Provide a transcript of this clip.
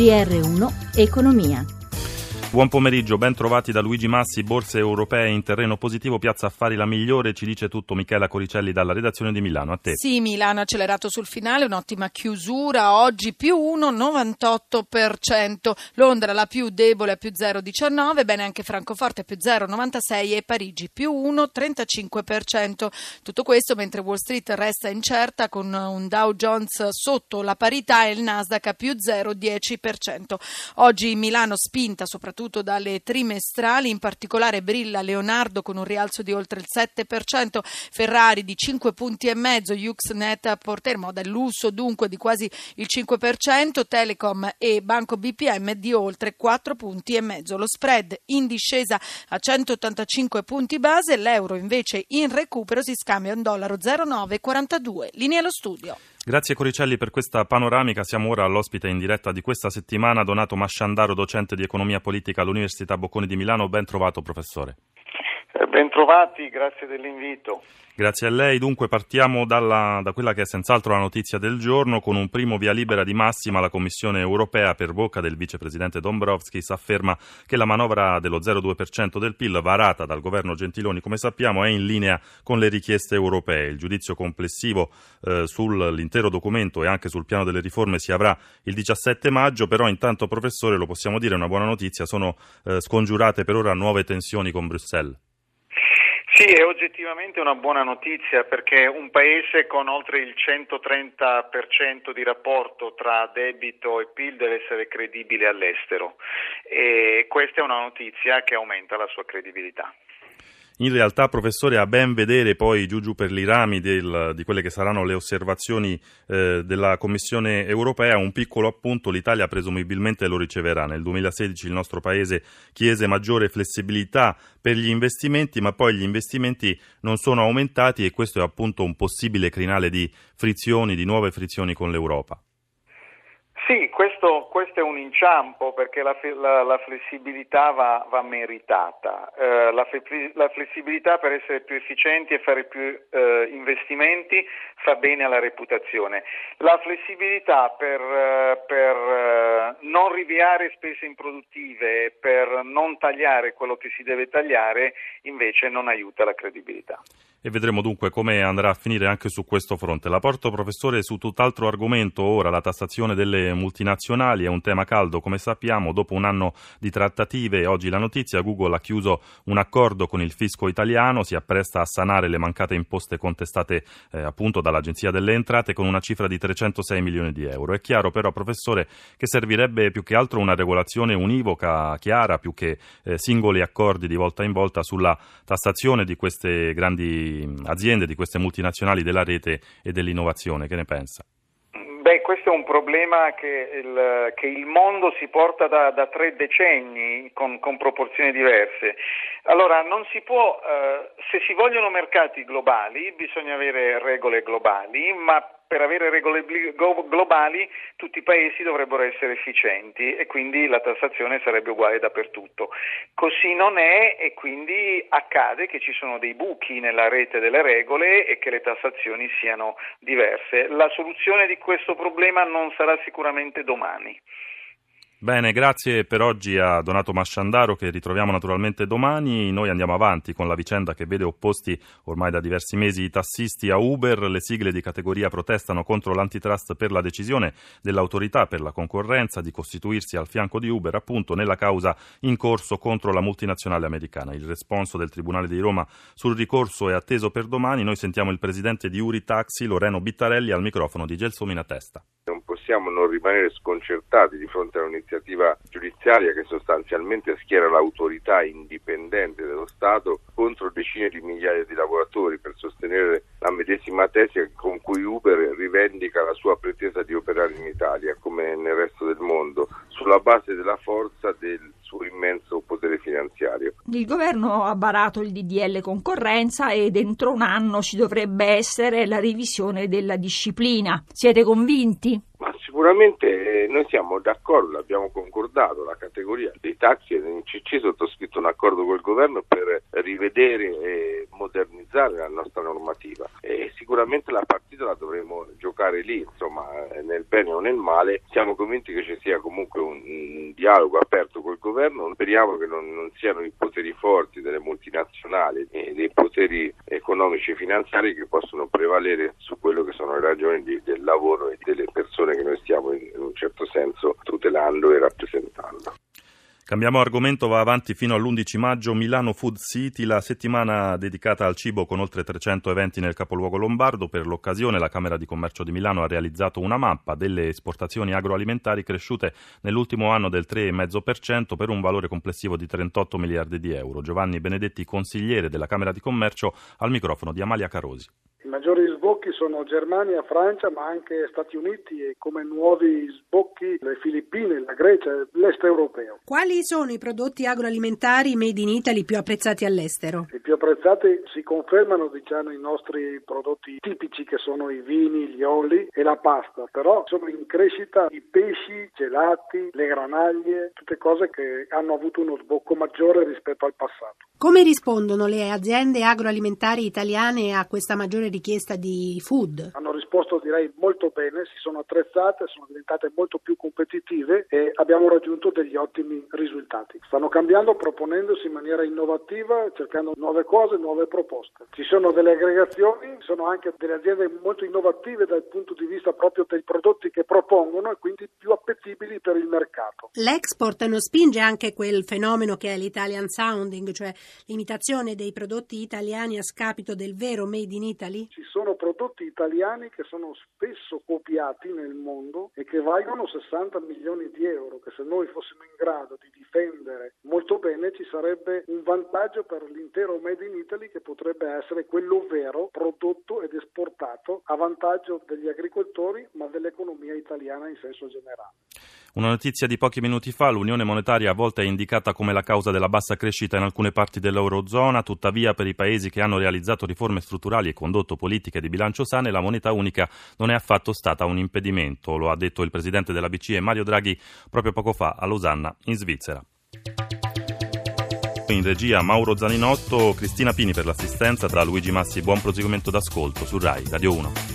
GR1 Economia. Buon pomeriggio, ben trovati da Luigi Massi, borse europee in terreno positivo, piazza affari la migliore, ci dice tutto Michela Coricelli dalla redazione di Milano, a te. Sì, Milano accelerato sul finale, un'ottima chiusura, oggi più 1,98%, Londra la più debole a più 0,19%, bene anche Francoforte più 0,96% e Parigi più 1,35%. Tutto questo mentre Wall Street resta incerta con un Dow Jones sotto la parità e il Nasdaq a più 0,10%. Oggi Milano spinta soprattutto soprattutto dalle trimestrali, in particolare brilla Leonardo con un rialzo di oltre il 7%, Ferrari di 5 punti e mezzo, Uxnet Porter, moda lusso dunque di quasi il 5%, Telecom e Banco BPM di oltre 4 punti e mezzo. Lo spread in discesa a 185 punti base, l'euro invece in recupero si scambia un dollaro 0,942. Linea allo studio. Grazie Coricelli per questa panoramica. Siamo ora all'ospite in diretta di questa settimana, Donato Masciandaro, docente di economia politica all'Università Bocconi di Milano. Ben trovato, professore. Eh, Bentrovati, grazie dell'invito. Grazie a lei. Dunque partiamo dalla, da quella che è senz'altro la notizia del giorno, con un primo via libera di massima la Commissione europea per bocca del vicepresidente Dombrovskis afferma che la manovra dello 0,2% del PIL varata dal governo Gentiloni, come sappiamo, è in linea con le richieste europee. Il giudizio complessivo eh, sull'intero documento e anche sul piano delle riforme si avrà il 17 maggio, però intanto professore, lo possiamo dire, è una buona notizia, sono eh, scongiurate per ora nuove tensioni con Bruxelles. Sì, è oggettivamente una buona notizia perché un paese con oltre il 130% di rapporto tra debito e PIL deve essere credibile all'estero e questa è una notizia che aumenta la sua credibilità. In realtà, professore, a ben vedere poi giù giù per i rami del, di quelle che saranno le osservazioni eh, della Commissione europea, un piccolo appunto, l'Italia presumibilmente lo riceverà. Nel 2016 il nostro Paese chiese maggiore flessibilità per gli investimenti, ma poi gli investimenti non sono aumentati e questo è appunto un possibile crinale di frizioni, di nuove frizioni con l'Europa. Sì, questo, questo, è un inciampo perché la, la, la flessibilità va, va meritata. Eh, la, la, flessibilità per essere più efficienti e fare più eh, investimenti fa bene alla reputazione. La flessibilità per, eh, per eh, non riviare spese improduttive per non tagliare quello che si deve tagliare invece non aiuta la credibilità e vedremo dunque come andrà a finire anche su questo fronte. La porto, professore, su tutt'altro argomento ora, la tassazione delle multinazionali è un tema caldo, come sappiamo, dopo un anno di trattative, oggi la notizia, Google ha chiuso un accordo con il fisco italiano, si appresta a sanare le mancate imposte contestate eh, appunto dall'Agenzia delle Entrate con una cifra di 306 milioni di euro. È chiaro però, professore, che servirebbe più che altro una regolazione univoca, chiara, più che eh, singoli accordi di volta in volta sulla tassazione di queste grandi aziende, di queste multinazionali della rete e dell'innovazione. Che ne pensa? Questo è un problema che il, che il mondo si porta da, da tre decenni con, con, proporzioni diverse. Allora, non si può, eh, se si vogliono mercati globali, bisogna avere regole globali, ma per avere regole globali tutti i paesi dovrebbero essere efficienti e quindi la tassazione sarebbe uguale dappertutto. Così non è e quindi accade che ci sono dei buchi nella rete delle regole e che le tassazioni siano diverse. La soluzione di questo problema non sarà sicuramente domani. Bene, grazie per oggi a Donato Masciandaro che ritroviamo naturalmente domani. Noi andiamo avanti con la vicenda che vede opposti ormai da diversi mesi i tassisti a Uber. Le sigle di categoria protestano contro l'antitrust per la decisione dell'autorità per la concorrenza di costituirsi al fianco di Uber appunto nella causa in corso contro la multinazionale americana. Il responso del Tribunale di Roma sul ricorso è atteso per domani. Noi sentiamo il presidente di Uri Taxi, Loreno Bittarelli, al microfono di Gelsomina Testa possiamo non rimanere sconcertati di fronte a un'iniziativa giudiziaria che sostanzialmente schiera l'autorità indipendente dello Stato contro decine di migliaia di lavoratori per sostenere la medesima tesi con cui Uber rivendica la sua pretesa di operare in Italia come nel resto del mondo sulla base della forza del suo immenso potere finanziario. Il governo ha barato il DDL concorrenza e dentro un anno ci dovrebbe essere la revisione della disciplina. Siete convinti? Sicuramente eh, noi siamo d'accordo, abbiamo concordato la categoria dei taxi e l'NCC sottoscritto un accordo col governo per rivedere e modernizzare la nostra normativa. E sicuramente la partita dell'isola dovremo giocare lì, insomma, nel bene o nel male. Siamo convinti che ci sia comunque un, un dialogo aperto col governo, speriamo che non, non, siano i poteri forti delle multinazionali e dei poteri economici e finanziari che possono prevalere su quello che sono le ragioni di, del lavoro e delle persone che noi stiamo in, in un certo senso tutelando e rappresentando. Cambiamo argomento, va avanti fino all'11 maggio Milano Food City, la settimana dedicata al cibo con oltre 300 eventi nel capoluogo lombardo. Per l'occasione la Camera di Commercio di Milano ha realizzato una mappa delle esportazioni agroalimentari cresciute nell'ultimo anno del 3,5% per un valore complessivo di 38 miliardi di euro. Giovanni Benedetti, consigliere della Camera di Commercio, al microfono di Amalia Carosi. I maggiori sbocchi sono Germania, Francia, ma anche Stati Uniti e come nuovi sbocchi le Filippine, la Grecia, l'est europeo. Quali sono i prodotti agroalimentari made in Italy più apprezzati all'estero? I più apprezzati si confermano diciamo, i nostri prodotti tipici che sono i vini, gli oli e la pasta, però sono in crescita i pesci, gelati, le granaglie, tutte cose che hanno avuto uno sbocco maggiore rispetto al passato. Come rispondono le aziende agroalimentari italiane a questa maggiore richiesta di food? Hanno risposto direi molto bene, si sono attrezzate, sono diventate molto più competitive e abbiamo raggiunto degli ottimi risultati. Stanno cambiando proponendosi in maniera innovativa, cercando nuove cose, nuove proposte. Ci sono delle aggregazioni, sono anche delle aziende molto innovative dal punto di vista proprio dei prodotti che propongono e quindi più appetibili per il mercato. L'export non spinge anche quel fenomeno che è l'Italian sounding, cioè l'imitazione dei prodotti italiani a scapito del vero made in Italy? Ci sono prodotti italiani che sono spesso copiati nel mondo e che valgono 60 milioni di euro, che se noi fossimo in grado di difendere molto bene ci sarebbe un vantaggio per l'intero Made in Italy che potrebbe essere quello vero prodotto ed esportato a vantaggio degli agricoltori ma dell'economia italiana in senso generale. Una notizia di pochi minuti fa, l'Unione Monetaria a volte è indicata come la causa della bassa crescita in alcune parti dell'Eurozona, tuttavia per i paesi che hanno realizzato riforme strutturali e condotto politiche di bilancio sane la moneta unica non è affatto stata un impedimento, lo ha detto il presidente della BCE Mario Draghi proprio poco fa a Losanna in Svizzera. In regia Mauro Zaninotto, Cristina Pini per l'assistenza, da Luigi Massi buon proseguimento d'ascolto su RAI Radio 1.